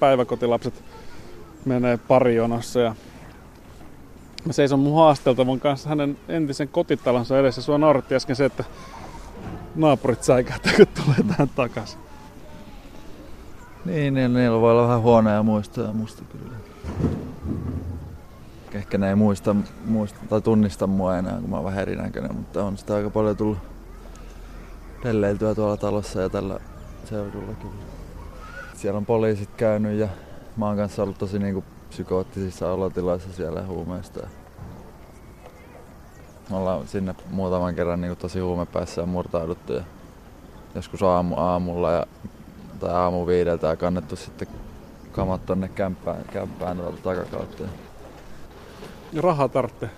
päiväkotilapset menee parijonossa ja mä seison mun haasteltavan kanssa hänen entisen kotitalonsa edessä. Sua nauratti äsken se, että naapurit säikähtää, kun tulee tähän takaisin. Niin, niin, niillä voi olla vähän huonoja muistoja musta kyllä. Ehkä ne ei muista, muista tai tunnista mua enää, kun mä oon vähän erinäköinen, mutta on sitä aika paljon tullut pelleiltyä tuolla talossa ja tällä seudulla kyllä. Siellä on poliisit käynyt ja mä oon kanssa ollut tosi niinku psykoottisissa olotiloissa siellä huumeista. Me ollaan sinne muutaman kerran niinku tosi huumepäissä ja murtauduttu ja joskus aamu, aamulla ja, tai aamu viideltä ja kannettu sitten kamat tonne kämppään, kämppään tuolta takakautta. Ja rahaa tarvitsee.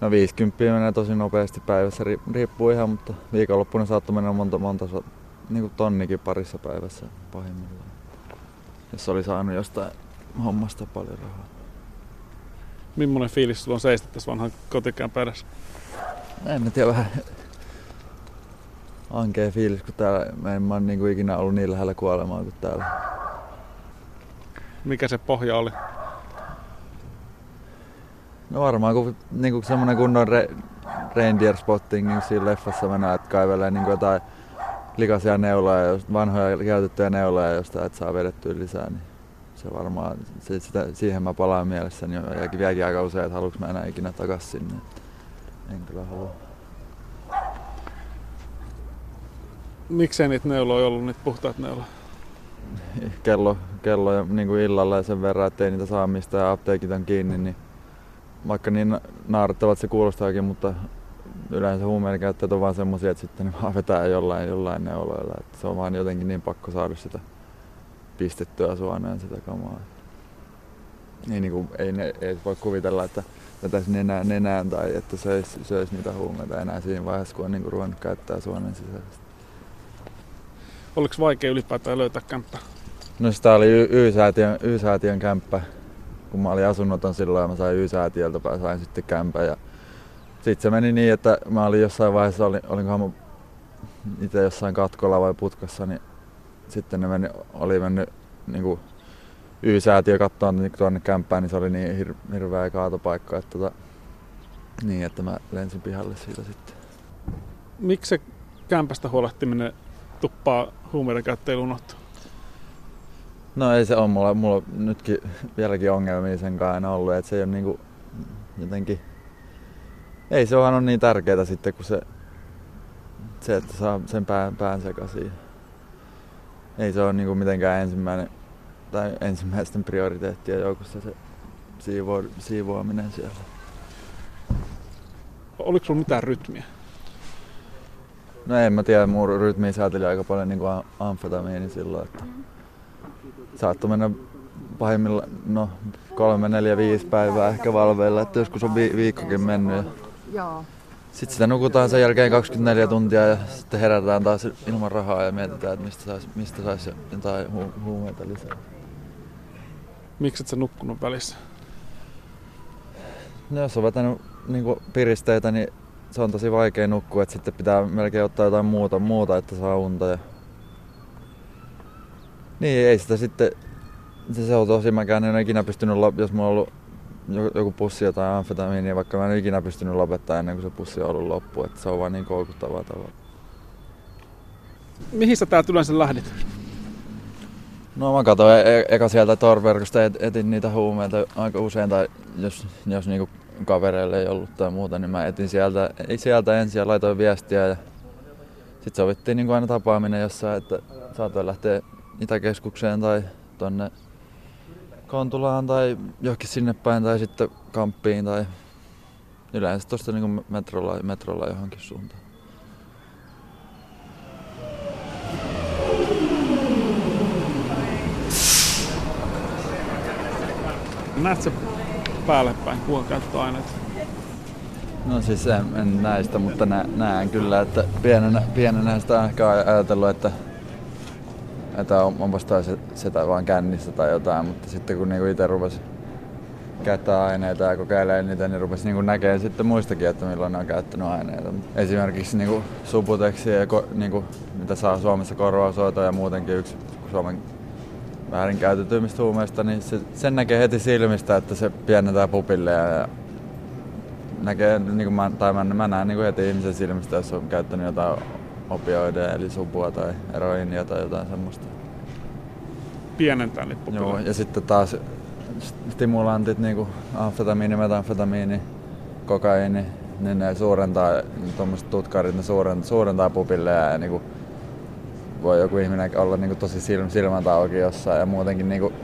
No 50 menee tosi nopeasti päivässä, riippuu ihan, mutta viikonloppuna saattoi mennä monta, monta niin kuin tonnikin parissa päivässä pahimmillaan. Jos oli saanut jostain hommasta paljon rahaa. Millainen fiilis sulla on seistä tässä vanhan kotikään perässä? En mä tiedä, vähän ankea fiilis, kun täällä mä en mä ole niin kuin ikinä ollut niin lähellä kuolemaa kuin täällä. Mikä se pohja oli? No varmaan kun niinku semmonen kunnon re, reindeer spotting niin siinä leffassa mennään, että kaivelee niinku jotain likaisia neuloja, vanhoja käytettyjä neuloja, josta et saa vedettyä lisää, niin se varmaan, se, sitä, siihen mä palaan mielessäni jo ja vieläkin aika usein, että haluanko mä enää ikinä takas sinne. En kyllä halua. Miksei niitä neuloja ollut, niitä puhtaat neuloja? Kello, kello ja niin kuin illalla ja sen verran, ettei niitä saa mistään ja apteekit on kiinni, niin vaikka niin naarattavat se kuulostaakin, mutta yleensä huumeiden käyttäjät on vaan semmoisia, että sitten ne vaan vetää jollain, jollain neuloilla. Että se on vaan jotenkin niin pakko saada sitä pistettyä suoneen sitä kamaa. Niin, niin kuin, ei, ne, ei voi kuvitella, että vetäisi nenä, nenään tai että söisi, söisi niitä huumeita enää siinä vaiheessa, kun on niin kuin ruvennut käyttää suonen sisäisesti. Oliko vaikea ylipäätään löytää kämppää? No sitä oli Y-säätiön, Y-säätiön kämppä kun mä olin asunnoton silloin ja mä sain Y-säätiöltä, sain sitten kämpä. Ja sitten se meni niin, että mä olin jossain vaiheessa, olin, olinkohan mä itse jossain katkolla vai putkassa, niin sitten ne meni, oli mennyt niin kuin Y-säätiö katsoa niin tuonne kämppään, niin se oli niin hir- hirveä kaatopaikka, että tota, niin, että mä lensin pihalle siitä sitten. Miksi se kämpästä huolehtiminen tuppaa huumeiden käyttäjillä unohtuu? No ei se ole mulla, mulla nytkin vieläkin ongelmia sen kanssa aina ollut, että se ei ole niinku jotenkin... Ei se ole niin tärkeää sitten kuin se, se että saa sen pään, pään sekaisin. Ei se ole niinku mitenkään ensimmäinen tai ensimmäisten prioriteettien joukossa se siivo, siivoaminen siellä. Oliko sulla mitään rytmiä? No en mä tiedä, mun rytmiä sääteli aika paljon niin kuin amfetamiini silloin. Että saattoi mennä pahimmilla no, kolme, neljä, viisi päivää ehkä valveilla, että joskus on vi- viikkokin mennyt. Ja sitten sitä nukutaan sen jälkeen 24 tuntia ja sitten herätään taas ilman rahaa ja mietitään, että mistä saisi mistä sais jotain hu- huumeita lisää. Miksi et sä nukkunut välissä? No jos on vetänyt niin piristeitä, niin se on tosi vaikea nukkua, että sitten pitää melkein ottaa jotain muuta, muuta että saa unta. Ja niin, ei sitä sitten, se, se on tosi, mäkään en ole ikinä pystynyt, jos mulla on ollut joku pussi jotain amfetamiinia, vaikka mä en ikinä pystynyt lopettaa ennen kuin se pussi on ollut loppu, että se on vaan niin koukuttavaa tavalla. Mihin sä täältä yleensä lähdit? No mä katsoin e-, eka sieltä torverkosta, et, etin niitä huumeita aika usein, tai jos, jos niinku kavereille ei ollut tai muuta, niin mä etin sieltä, sieltä ensin ja laitoin viestiä ja sitten sovittiin niin kuin aina tapaaminen jossain, että saatoin lähteä Itäkeskukseen tai tonne Kontulaan tai johonkin sinne päin tai sitten kamppiin tai yleensä tuosta niin metrolla, metrolla johonkin suuntaan. Näet sä päälle päin käyttöaineet? No siis en, en näistä, mutta nä, näen kyllä, että pienenä, pienenä sitä on ehkä ajatellut, että että on, toi se, sitä vaan kännissä tai jotain, mutta sitten kun niinku itse rupesi käyttää aineita ja kokeilee niitä, niin rupesi niinku näkemään sitten muistakin, että milloin ne on käyttänyt aineita. Esimerkiksi niinku subuteksia, ja ko, niinku, mitä saa Suomessa korvaushoitoa ja muutenkin yksi Suomen väärinkäytetymistä huumeista, niin se, sen näkee heti silmistä, että se pienentää pupille ja näkee, niin kuin mä, tai mä, mä näen niin kuin heti ihmisen silmistä, jos on käyttänyt jotain opioideja, eli supua tai eroinia tai jotain semmoista. Pienentää niitä pupilleja. Joo, ja sitten taas stimulantit, niin kuin amfetamiini, metamfetamiini, kokaiini, niin ne suurentaa, tuommoiset tutkarit, ne suurentaa, suurentaa pupilleja ja niin kuin voi joku ihminen olla niin kuin tosi silm, silmät auki jossain ja muutenkin niin kuin,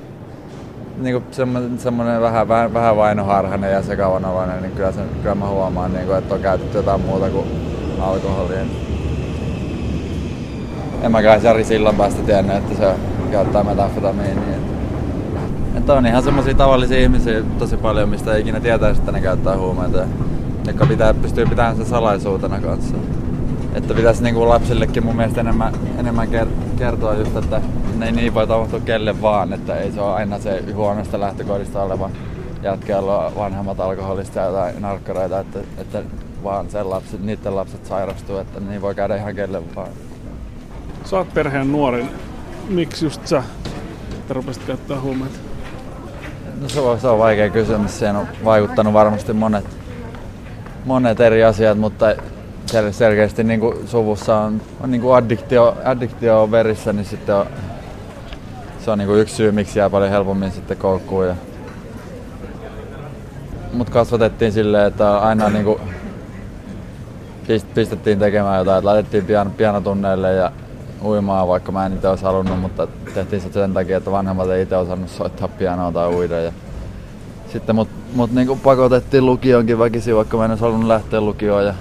niin kuin semmoinen, semmoinen vähän, vähän, vähän vainoharhainen ja sekavanavainen, niin kyllä, sen, kyllä mä huomaan, niin kuin, että on käytetty jotain muuta kuin alkoholia. En mäkään Jari sillan päästä tiennyt, että se käyttää metamfetamiinia. Että on ihan semmoisia tavallisia ihmisiä tosi paljon, mistä ei ikinä tietäisi, että ne käyttää huumeita, jotka pitää, pystyy pitämään sen salaisuutena kanssa. Että pitäisi niinku lapsillekin mun mielestä enemmän, enemmän kertoa just, että ne ei niin voi tapahtua kelle vaan, että ei se ole aina se huonosta lähtökohdista oleva jätkä, vanhemmat alkoholista ja narkkareita, että, että vaan sen lapset, niiden lapset sairastuu, että niin voi käydä ihan kelle vaan. Sä oot perheen nuorin. Miksi just sä rupesit käyttää huumeita? No se on, se on vaikea kysymys. Siihen on vaikuttanut varmasti monet, monet eri asiat, mutta sel- selkeästi niin kuin suvussa on, on niin kuin addiktio, addiktio on verissä, niin sitten on, se on niin kuin yksi syy, miksi jää paljon helpommin sitten koukkuun. Ja... Mut kasvatettiin silleen, että aina niin kuin pistettiin tekemään jotain, että laitettiin pian, pianotunneille ja uimaan, vaikka mä en itse olisi halunnut, mutta tehtiin se sen takia, että vanhemmat ei itse osannut soittaa pianoa tai uida. Ja sitten mut, mut niin pakotettiin lukioonkin väkisin, vaikka mä en olisi halunnut lähteä lukioon. Ja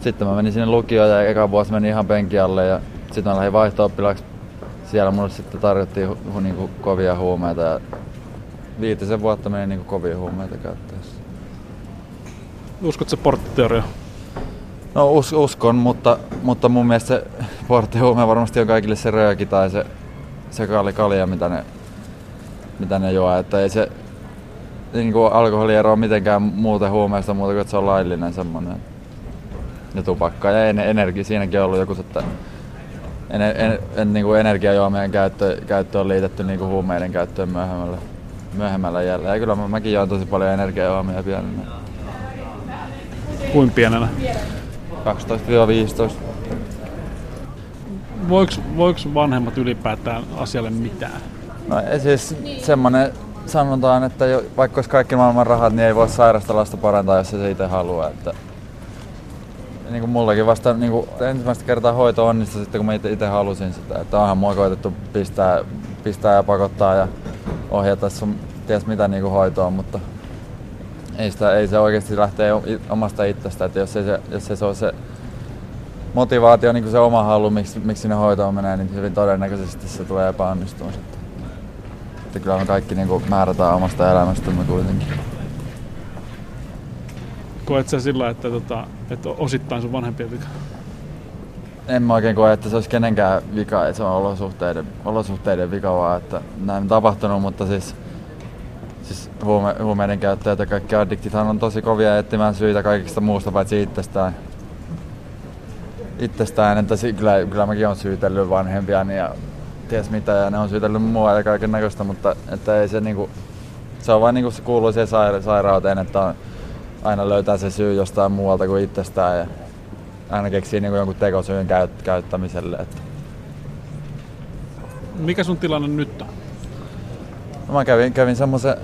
sitten mä menin sinne lukioon ja eka vuosi meni ihan penki alle ja sitten mä lähdin vaihto Siellä mulle sitten tarjottiin hu, hu, niin kovia huumeita ja viitisen vuotta meni niin kovia huumeita käyttäessä. Uskotko se porttiteoriaan? No us, uskon, mutta, mutta mun mielestä se porttihuume varmasti on kaikille se rööki tai se, se kali kalja, mitä ne, mitä ne juo. Että ei se niin kuin alkoholi eroa mitenkään muuten huumeesta muuta kuin, että se on laillinen semmoinen. Ja tupakka ja energia, siinäkin on ollut joku, että en, en, en, niin kuin energiajuomien käyttö, käyttö on liitetty niin kuin huumeiden käyttöön myöhemmällä, myöhemmällä jäljellä. Ja kyllä mä, mäkin join tosi paljon energiajuomia pienenä. Kuin pienenä? 12-15. Voiko, voiko vanhemmat ylipäätään asialle mitään? No siis semmonen sanotaan, että jo, vaikka olisi kaikki maailman rahat, niin ei voi sairasta lasta parantaa, jos se itse haluaa. Että, niin kuin mullakin vasta niin kuin ensimmäistä kertaa hoito onnistui sitten, kun mä itse halusin sitä. Että onhan mua koitettu pistää, pistää ja pakottaa ja ohjata sun ties mitä niin kuin hoitoon, mutta ei, sitä, ei se oikeasti lähtee omasta itsestä, että jos ei se, jos ei se ole se motivaatio, niin kuin se oma halu, miksi, miksi sinne hoitoon menee, niin hyvin todennäköisesti se tulee epäonnistumaan sitten. Että kyllä me kaikki niin kuin määrätään omasta elämästämme kuitenkin. Koet sä sillä, että, tota, että osittain sun vanhempien vika? En mä oikein koe, että se olisi kenenkään vika, että se on olosuhteiden, olosuhteiden vika vaan, että näin on tapahtunut, mutta siis siis huume, huumeiden käyttäjät ja kaikki addiktithan on tosi kovia etsimään syitä kaikista muusta paitsi itsestään. Itsestään, että kyllä, kyllä mäkin olen syytellyt vanhempiani ja ties mitä ja ne on syytellyt mua ja kaiken näköistä, mutta että ei se niinku, se on vain niinku se kuuluu siihen saira- sairauteen, että on, aina löytää se syy jostain muualta kuin itsestään ja aina keksii niinku jonkun tekosyyn käyt- käyttämiselle. Että. Mikä sun tilanne nyt on? No mä kävin, kävin semmoisen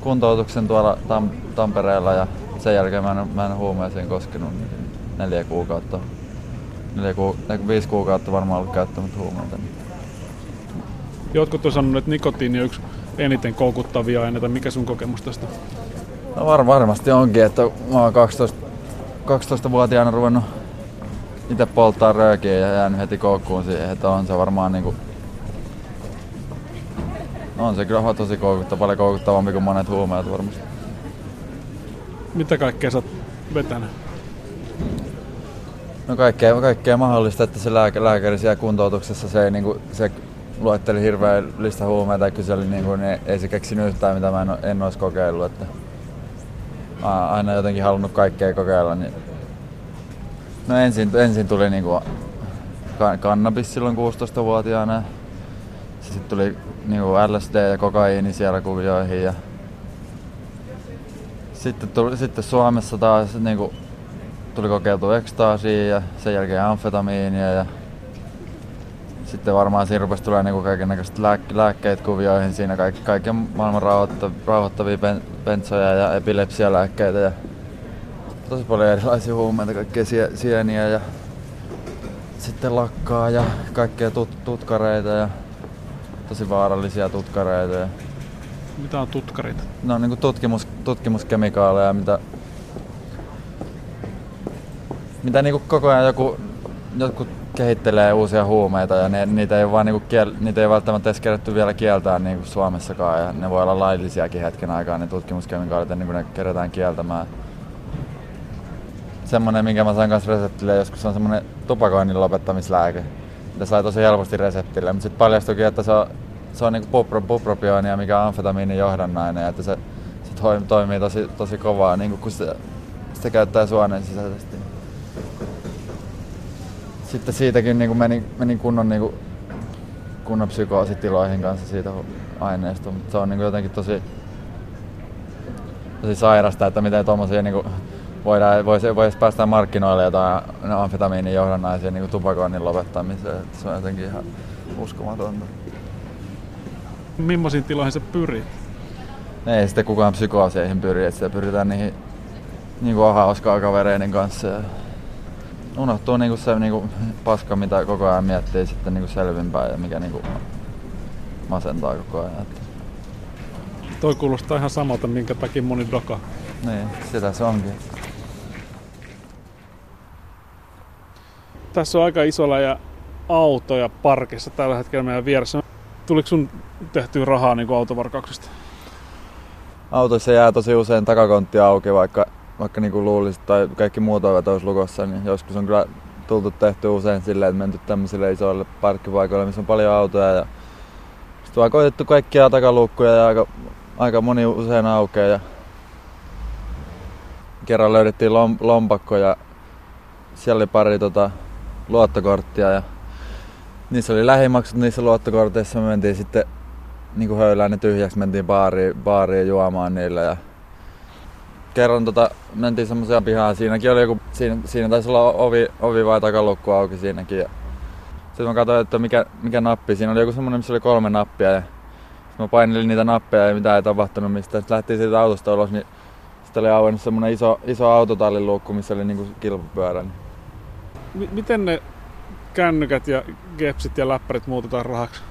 kuntoutuksen tuolla Tam- Tampereella ja sen jälkeen mä en, mä en huumeeseen koskenut niin neljä kuukautta. Neljä ku, viisi kuukautta varmaan ollut käyttämättä huumeita. Niin. Jotkut on sanonut, että nikotiini on yksi eniten koukuttavia aineita. Mikä sun kokemus tästä? No var, varmasti onkin, että mä oon 12, 12-vuotiaana ruvennut itse polttaa röökiä ja jäänyt heti koukkuun siihen, että on se varmaan niinku on se kyllä tosi koukuttava, paljon koukuttavampi kuin monet huumeet varmasti. Mitä kaikkea sä oot vetänyt? No kaikkea, kaikkea mahdollista, että se lääkä, lääkäri siellä kuntoutuksessa se, ei, niin kuin, se luetteli hirveän lista huumeita ja kyseli, niin kuin, niin ei se keksinyt yhtään, mitä mä en, en olisi kokeillut. Että mä aina jotenkin halunnut kaikkea kokeilla. Niin... No ensin, ensin tuli niin kuin, kannabis silloin 16-vuotiaana Sitten tuli niinku LSD ja kokaiini siellä kuvioihin ja sitten, tuli, sitten Suomessa taas niinku, tuli kokeiltu ekstaasia ja sen jälkeen amfetamiinia ja sitten varmaan siinä rupesi tulee niinku kaikenlaista lääk- lääkkeitä kuvioihin. Siinä, kaikki, kaikki maailman rauhoittavia, rauhoittavia pen, bensoja ja epilepsialääkkeitä ja tosi paljon erilaisia huumeita, kaikkea sie, sieniä ja sitten lakkaa ja kaikkea tut, tutkareita ja tosi vaarallisia tutkareita. Ja Mitä on tutkareita? No on niin tutkimus, tutkimuskemikaaleja, mitä, mitä niin koko ajan joku, joku kehittelee uusia huumeita ja ne, niitä, ei vaan niinku kiel, niitä ei välttämättä edes kerätty vielä kieltää niinku Suomessakaan ja ne voi olla laillisiakin hetken aikaa ne tutkimuskemikaalit ennen kuin ne kerätään kieltämään. Semmonen, minkä mä sain kanssa reseptille joskus, on semmonen tupakoinnin lopettamislääke. Mitä sai tosi helposti reseptille, mutta sitten paljastuikin, että se on, se on niinku bupropionia, mikä on amfetamiinin johdannainen että se, se toimii tosi, tosi kovaa, niinku kun se, sitä käyttää suonen sisäisesti. Sitten siitäkin niin kuin meni, meni kunnon, niin kuin, kunnon psykoositiloihin kanssa siitä aineesta, mutta se on niin jotenkin tosi, tosi sairasta, että miten tuommoisia niin voidaan, voisi, voisi päästä markkinoille jotain amfetamiinin johdannaisia niin tupakoinnin lopettamiseen. Että se on jotenkin ihan uskomatonta. Millaisiin tiloihin se pyrii? Ei sitten kukaan psykooseihin pyri, että sitä pyritään niihin niin kuin hauskaa kavereiden kanssa. Ja unohtuu niinku se niinku paska, mitä koko ajan miettii sitten niinku selvinpäin ja mikä niinku masentaa koko ajan. Että. Toi kuulostaa ihan samalta, minkä takia moni doka. Niin, sitä se onkin. Tässä on aika isolla ja autoja parkissa tällä hetkellä meidän vieressä. Tuliko sun tehtyä rahaa niin autovarkauksesta? Autoissa jää tosi usein takakontti auki, vaikka vaikka niin kuin luulisi, tai kaikki muut ovat olisi lukossa, niin joskus on kyllä tultu tehty usein silleen, että menty tämmöisille isoille parkkipaikoille, missä on paljon autoja. Ja sitten vaan koitettu kaikkia takaluukkuja ja aika, aika moni usein aukeaa. Ja kerran löydettiin lom, lompakko ja siellä oli pari tota, luottokorttia ja niissä oli lähimaksut niissä luottokorteissa. Me mentiin sitten niin kuin höylään ne tyhjäksi, mentiin baariin, baariin juomaan niillä ja kerran tota, mentiin semmoiseen pihaan, siinäkin oli joku, siinä, siinä taisi olla ovi, ovi vai takalukku auki siinäkin. Ja sitten mä katsoin, että mikä, mikä nappi, siinä oli joku semmoinen, missä oli kolme nappia ja mä painelin niitä nappeja ja mitä ei tapahtunut mistä. Sitten lähtiin siitä autosta ulos, niin sitten oli auennut semmoinen iso, iso autotallin luukku, missä oli niinku kilpapyörä. Miten ne kännykät ja gepsit ja läppärit muutetaan rahaksi?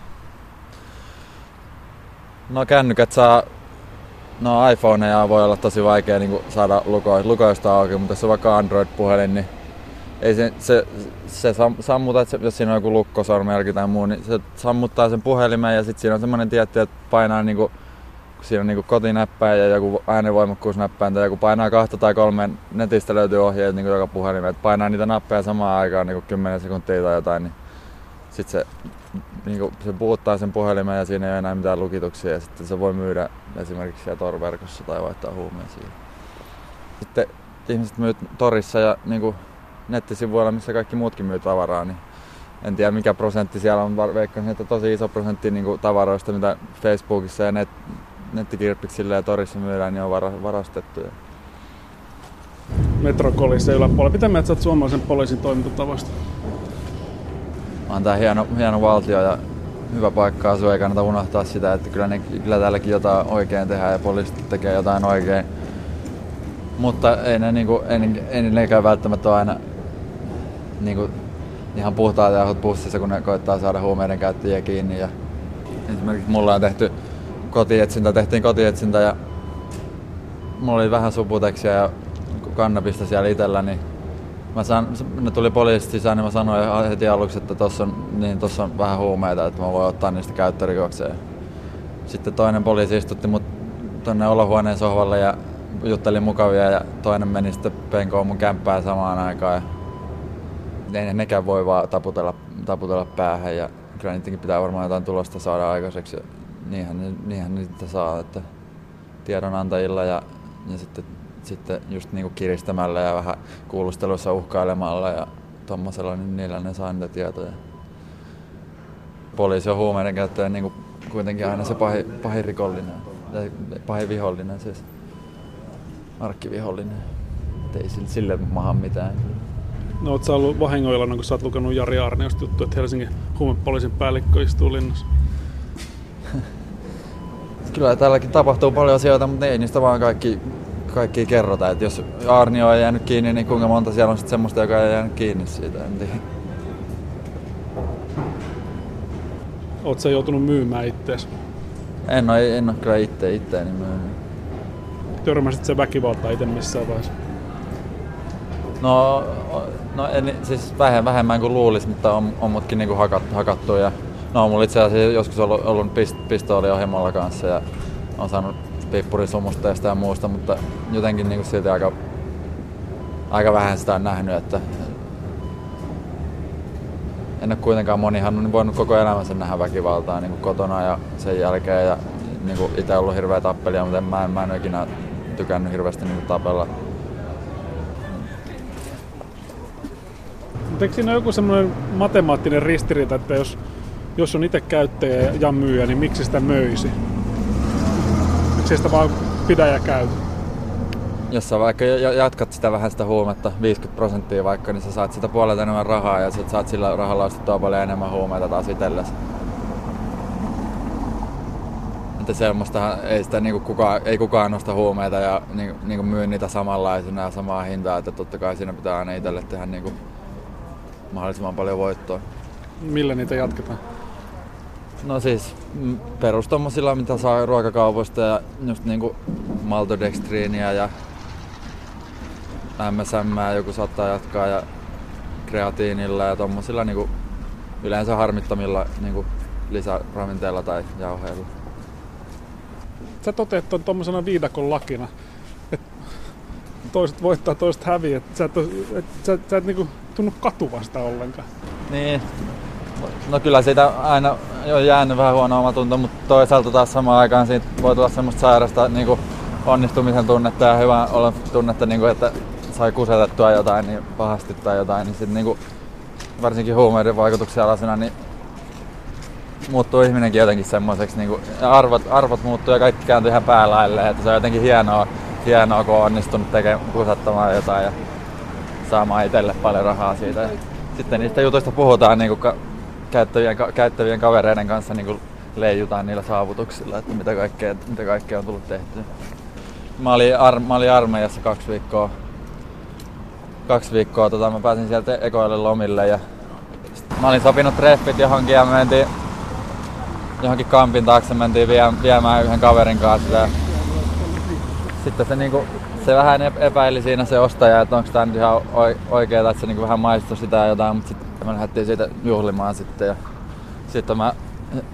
No kännykät saa No iPhoneja voi olla tosi vaikea niin saada luko, lukoista auki, mutta jos on vaikka Android-puhelin, niin ei se, se, se sammuta, että jos siinä on joku lukkosormenjälki tai muu, niin se sammuttaa sen puhelimen ja sitten siinä on semmoinen tietty, että painaa niin kuin, siinä on niin kotinäppäin ja joku äänenvoimakkuusnäppäin tai joku painaa kahta tai kolme, netistä löytyy ohjeet niin joka puhelimeen, että painaa niitä nappeja samaan aikaan niin 10 sekuntia tai jotain, niin sitten se niin kuin, se puuttaa sen puhelimen ja siinä ei ole enää mitään lukituksia ja sitten se voi myydä esimerkiksi siellä torverkossa tai vaihtaa huumeen siihen. Sitten ihmiset myy torissa ja niin kuin, nettisivuilla, missä kaikki muutkin myy tavaraa, niin en tiedä mikä prosentti siellä on, veikkasin, että tosi iso prosentti niin kuin, tavaroista, mitä Facebookissa ja net, nettikirppiksillä ja torissa myydään, niin on varastettu. Metrokolissa yläpuolella. Mitä mieltä sä suomalaisen poliisin toimintatavasta? on tää hieno, hieno valtio ja hyvä paikka asua, ei kannata unohtaa sitä, että kyllä, ne, kyllä täälläkin jotain oikein tehdään ja poliisit tekee jotain oikein. Mutta ei ne, niinku, ei, ei nekään välttämättä ole aina niinku, ihan puhtaat jauhot pussissa, kun ne koittaa saada huumeiden käyttäjiä kiinni. Ja esimerkiksi mulla on tehty kotietsintä, tehtiin kotietsintä ja mulla oli vähän suputeksia ja kannabista siellä itsellä, niin Mä san, ne tuli poliisit sisään, niin mä sanoin heti aluksi, että tuossa on, niin tossa on vähän huumeita, että mä voin ottaa niistä käyttörikokseen. Sitten toinen poliisi istutti mut tonne olohuoneen sohvalle ja jutteli mukavia ja toinen meni sitten penkoon mun kämppään samaan aikaan. Ja ei nekään voi vaan taputella, taputella päähän ja kyllä niidenkin pitää varmaan jotain tulosta saada aikaiseksi. Niinhän, niinhän niitä saa, että tiedonantajilla ja, ja sitten sitten just niinku kiristämällä ja vähän kuulustelussa uhkailemalla ja tommosella, niin niillä ne saa niitä tietoja. poliisi on huumeiden käyttäjä niin kuitenkin aina se pahin, pahin rikollinen, tai pahin vihollinen siis, arkkivihollinen. Et ei sille, sille maha mitään. No oot sä ollut vahingoilla, kun sä oot lukenut Jari Arniosta juttu, että Helsingin huumepoliisin päällikkö istuu linnassa? Kyllä täälläkin tapahtuu paljon asioita, mutta ei niistä vaan kaikki, kaikki kerrota. Et jos Arnio ei jäänyt kiinni, niin kuinka monta siellä on sitten semmoista, joka ei jäänyt kiinni siitä, en tiedä. Oot sä joutunut myymään ittees? En ole, en ole kyllä itse itteeni myynyt. Törmäsit se väkivaltaa itse missään vaiheessa? No, no en, siis vähemmän, vähemmän kuin luulisi, mutta on, on mutkin niinku hakattu, hakattu ja no mulla itse asiassa joskus ollut, ollut pist, ohjelmalla kanssa ja on saanut pippurisumusta ja muusta, mutta jotenkin niinku silti aika, aika vähän sitä on nähnyt, että en ole kuitenkaan monihan on voinut koko elämänsä nähdä väkivaltaa niin kuin kotona ja sen jälkeen ja niin kuin itse ollut hirveä tappelia, mutta en, mä, en, mä en ikinä tykännyt hirveästi niin kuin tapella. Mutta eikö siinä ole joku semmoinen matemaattinen ristiriita, että jos, jos on itse käyttäjä ja myyjä, niin miksi sitä möisi? Miksi sitä vaan pidä ja käytä? jos sä vaikka jatkat sitä vähän sitä huumetta, 50 prosenttia vaikka, niin sä saat sitä puolelta enemmän rahaa ja sä saat sillä rahalla ostettua paljon enemmän huumeita taas itsellesi. Että semmoista ei sitä niinku kukaan, ei kukaan nosta huumeita ja niinku, niinku myy niitä samanlaisena ja samaa hintaa, että totta kai siinä pitää aina itselle tehdä niinku mahdollisimman paljon voittoa. Millä niitä jatketaan? No siis mm, perus mitä saa ruokakaupoista ja just niinku maltodextriiniä ja MSM joku saattaa jatkaa ja kreatiinilla ja tommosilla niinku yleensä harmittomilla niinku lisäravinteilla tai jauheilla. Sä toteat on tommosena viidakon lakina, että toiset voittaa, toiset häviää. Sä et, et, sä, sä et niinku tunnu katuvasta ollenkaan. Niin. No kyllä siitä aina on jäänyt vähän huono omatunto, mutta toisaalta taas samaan aikaan siitä voi tulla semmoista sairasta niin kuin onnistumisen tunnetta ja hyvää olla tunnetta, niin kuin, että sai kusetettua jotain niin pahasti tai jotain, niin sitten niinku, varsinkin huumeiden vaikutuksia alasena, niin muuttuu ihminenkin jotenkin semmoiseksi, niin arvot, arvot muuttuu ja kaikki kääntyy ihan päälaille, että se on jotenkin hienoa, hienoa kun on onnistunut tekemään, kusettamaan jotain ja saamaan itselle paljon rahaa siitä. Ja sitten niistä jutuista puhutaan niin kuin käyttävien, ka- käyttävien kavereiden kanssa niin kuin leijutaan niillä saavutuksilla, että mitä kaikkea, mitä kaikkea on tullut tehtyä. Mä olin, ar- mä olin armeijassa kaksi viikkoa kaksi viikkoa tota, mä pääsin sieltä ekoille lomille ja mä olin sopinut treffit johonkin ja me mentiin johonkin kampin taakse mentiin vie, viemään yhden kaverin kanssa ja sitten se, niinku, se vähän epäili siinä se ostaja, että onko tämä nyt ihan oikeeta, että se niinku vähän maistui sitä jotain, mutta sitten me lähdettiin siitä juhlimaan sitten ja sitten mä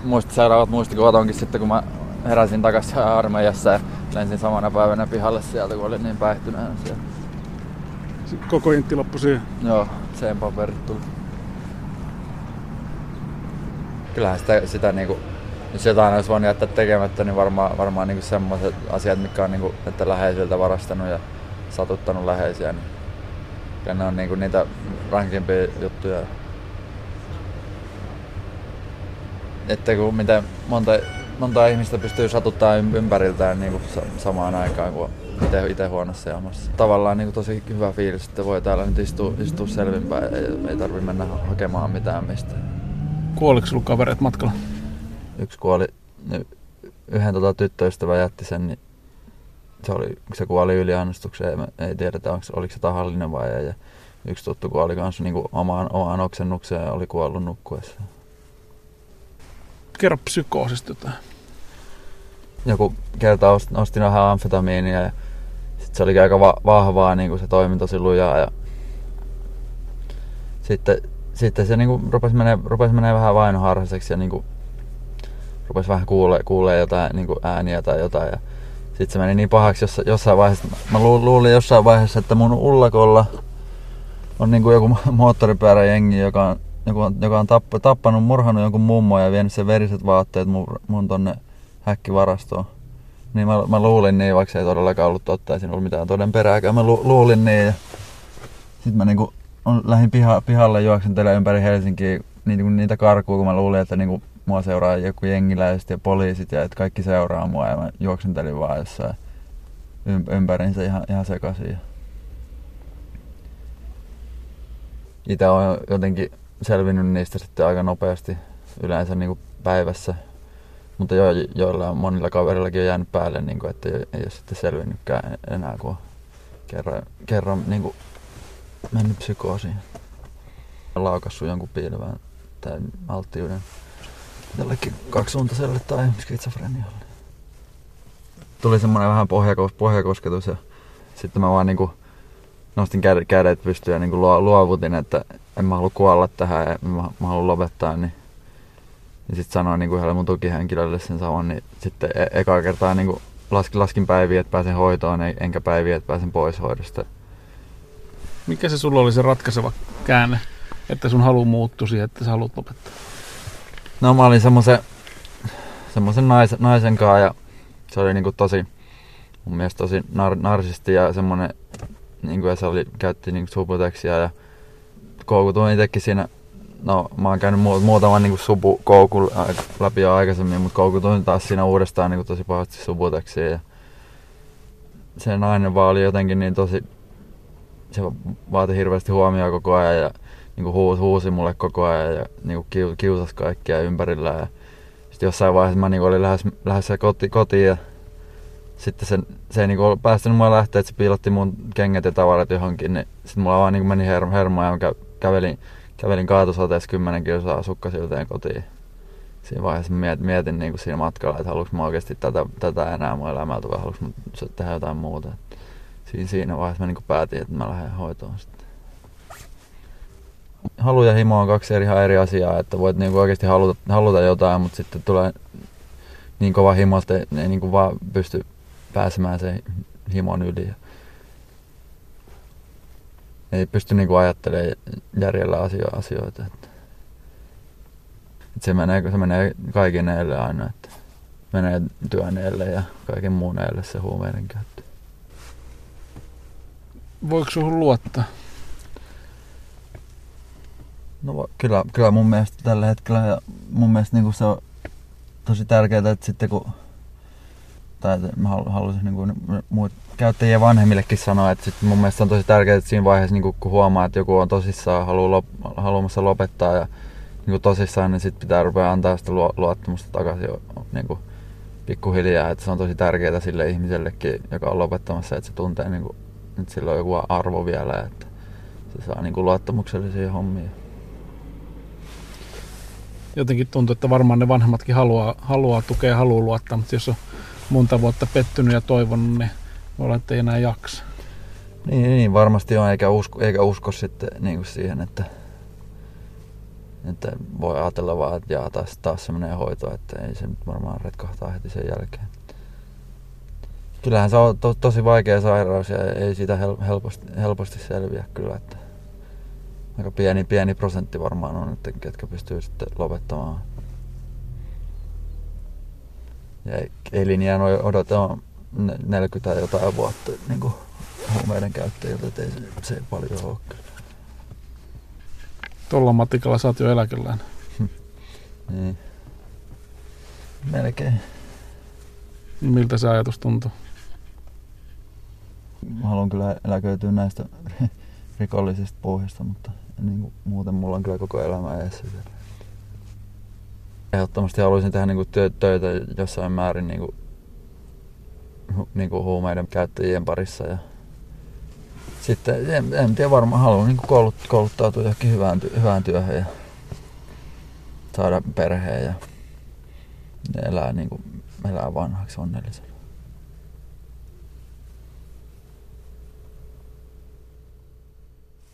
muistin seuraavat muistikuvat onkin sitten kun mä heräsin takaisin armeijassa ja lensin samana päivänä pihalle sieltä, kun olin niin päihtyneenä siellä koko intti loppu siihen. Joo, sen paperit tuli. Kyllähän sitä, sitä niinku, jos jotain olisi voinut jättää tekemättä, niin varmaan, varmaan niinku semmoiset asiat, mitkä on niinku, että läheisiltä varastanut ja satuttanut läheisiä, niin kyllä ne on niinku niitä rankimpia juttuja. Että kun miten monta, monta ihmistä pystyy satuttaa ympäriltään niinku samaan aikaan, kun itse, itse huonossa jamassa. Tavallaan niin kuin tosi hyvä fiilis, että voi täällä nyt istua, istua selvinpäin, ei, ei tarvi mennä hakemaan mitään mistä. Kuoliko sinulla kavereet matkalla? Yksi kuoli, yhden tota tyttöystävä jätti sen, niin se, oli, se kuoli yliannostukseen, ei, ei tiedetä onko, oliko se tahallinen vai ei. Ja yksi tuttu kuoli kanssa niin omaan, omaan oksennukseen ja oli kuollut nukkuessa. Kerro psykoosista jotain. Joku kerta ostin vähän amfetamiinia ja sitten se oli aika va- vahvaa, niin kuin se toimi tosi lujaa. Ja sitten, sitten se niin kuin rupesi menee, rupesi menee vähän vainoharhaiseksi ja niin kuin, rupesi vähän kuulee, kuulee jotain niin ääniä tai jotain. Ja sitten se meni niin pahaksi jossa, jossain vaiheessa. Mä luulin jossain vaiheessa, että mun ullakolla on niin kuin joku moottoripyöräjengi, joka on, joka on, joka on tappanut, murhannut jonkun mummo ja vienyt sen veriset vaatteet mun, mun tonne häkkivarastoon. Niin mä, mä luulin niin, vaikka se ei todellakaan ollut totta, ei siinä ollut mitään toden perääkään. Mä lu, luulin niin ja sitten mä niinku on, lähdin piha, pihalle juoksentelemaan ympäri Helsinkiä niitä, niitä karkuja, kun mä luulin, että niinku mua seuraa joku jengiläiset ja poliisit ja että kaikki seuraa mua ja mä juoksentelin vaan jossain ympärinsä ihan, ihan sekaisin. Itse on jotenkin selvinnyt niistä sitten aika nopeasti yleensä niin kuin päivässä. Mutta jo, joilla monilla kaverillakin on jäänyt päälle, niin kuin, että ei, ei ole sitten selvinnytkään enää, kun on kerran, kerran niin kuin mennyt psykoosiin. Laukassu jonkun piilevän tai alttiuden jollekin kaksisuuntaiselle tai skitsofrenialle. Tuli semmoinen vähän pohjakos, pohjakosketus ja sitten mä vaan niinku nostin kädet pystyyn ja niinku luovutin, että en mä halua kuolla tähän ja mä, mä haluan lopettaa, niin ja sitten sanoin niin kuin mun tukihenkilölle sen saman, niin sitten e- eka kertaa niin kuin laskin, laskin päiviä, että pääsen hoitoon, enkä päiviä, että pääsen pois hoidosta. Mikä se sulla oli se ratkaiseva käänne, että sun halu muuttui siihen, että sä haluat lopettaa? No mä olin semmoisen semmoisen nais, naisen kanssa ja se oli niinku tosi, mun mielestä tosi nar, narsisti ja semmoinen, niinku, ja se oli, käytti niinku subuteksia ja koukutuin itsekin siinä No, mä oon käynyt mu- muutaman niin subu koukun läpi jo aikaisemmin, mutta koukutuin taas siinä uudestaan niin tosi pahasti subuteksiin. Ja se nainen vaan oli jotenkin niin tosi, se vaati hirveästi huomioon koko ajan ja niin kuin huusi, huusi mulle koko ajan ja niin kuin kiusasi kaikkia ympärillä. Ja sitten jossain vaiheessa mä niin olin lähes, lähes koti, kotiin ja sitten se, se ei kuin päästänyt mua lähteä, että se piilotti mun kengät ja tavarat johonkin, niin sitten mulla vaan niin meni hermo, hermo ja mä kävelin kävelin kaatosateessa 10 kilsaa sukkasilteen kotiin. Siinä vaiheessa mietin, mietin niin kuin siinä matkalla, että haluanko mä oikeasti tätä, tätä enää mun elämältä vai haluanko mä tehdä jotain muuta. Siinä, siinä vaiheessa mä niin kuin päätin, että mä lähden hoitoon sitten. Halu ja himo on kaksi eri, ihan eri asiaa, että voit niin kuin oikeasti haluta, haluta jotain, mutta sitten tulee niin kova himo, että ei, niin kuin vaan pysty pääsemään sen himon yli ei pysty niinku ajattelemaan järjellä asio- asioita. Että, että se, menee, se menee kaiken eelle aina, että menee työn eelle ja kaiken muun eelle se huumeiden käyttö. Voiko sinulla luottaa? No kyllä, kyllä mun mielestä tällä hetkellä ja mun mielestä niin se on tosi tärkeää, että sitten kun tai mä haluaisin niin kuin, muut käyttäjien vanhemmillekin sanoa, että sit mun mielestä on tosi tärkeää, että siinä vaiheessa niin kun huomaa, että joku on tosissaan halu lop, haluamassa lopettaa ja niin tosissaan, niin sitten pitää rupea antaa sitä luottamusta takaisin niin pikkuhiljaa. Että se on tosi tärkeää sille ihmisellekin, joka on lopettamassa, että se tuntee, niin kuin, että sillä on joku arvo vielä, että se saa niin luottamuksellisia hommia. Jotenkin tuntuu, että varmaan ne vanhemmatkin haluaa, haluaa tukea haluaa luottaa, mutta jos on monta vuotta pettynyt ja toivonut, niin voi olla, että ei enää jaksa. Niin, niin varmasti on, eikä usko, eikä usko sitten niin kuin siihen, että, että voi ajatella vaan, että jaa, taas, taas se menee hoitoon, että ei se nyt varmaan retkahtaa heti sen jälkeen. Kyllähän se on to, tosi vaikea sairaus ja ei siitä helposti, helposti selviä kyllä, että aika pieni, pieni prosentti varmaan on, että ketkä pystyy sitten lopettamaan. Ja eliniän odote on 40 jotain vuotta niin kuin huumeiden käyttäjiltä, että ei se, se ei paljon ole kyllä. Tuolla matikalla sä oot jo eläkellään. niin. Melkein. Miltä se ajatus tuntuu? Haluan kyllä eläköityä näistä rikollisista pohjista, mutta niin kuin, muuten mulla on kyllä koko elämä edessä vielä. Ehdottomasti haluaisin tehdä niin kuin, töitä jossain määrin niin kuin, niin kuin huumeiden käyttäjien parissa. Ja sitten en, en tiedä varmaan haluan niin koulut, kouluttautua johonkin hyvään, hyvään työhön ja saada perheen ja elää, niin kuin, elää vanhaksi onnellisena.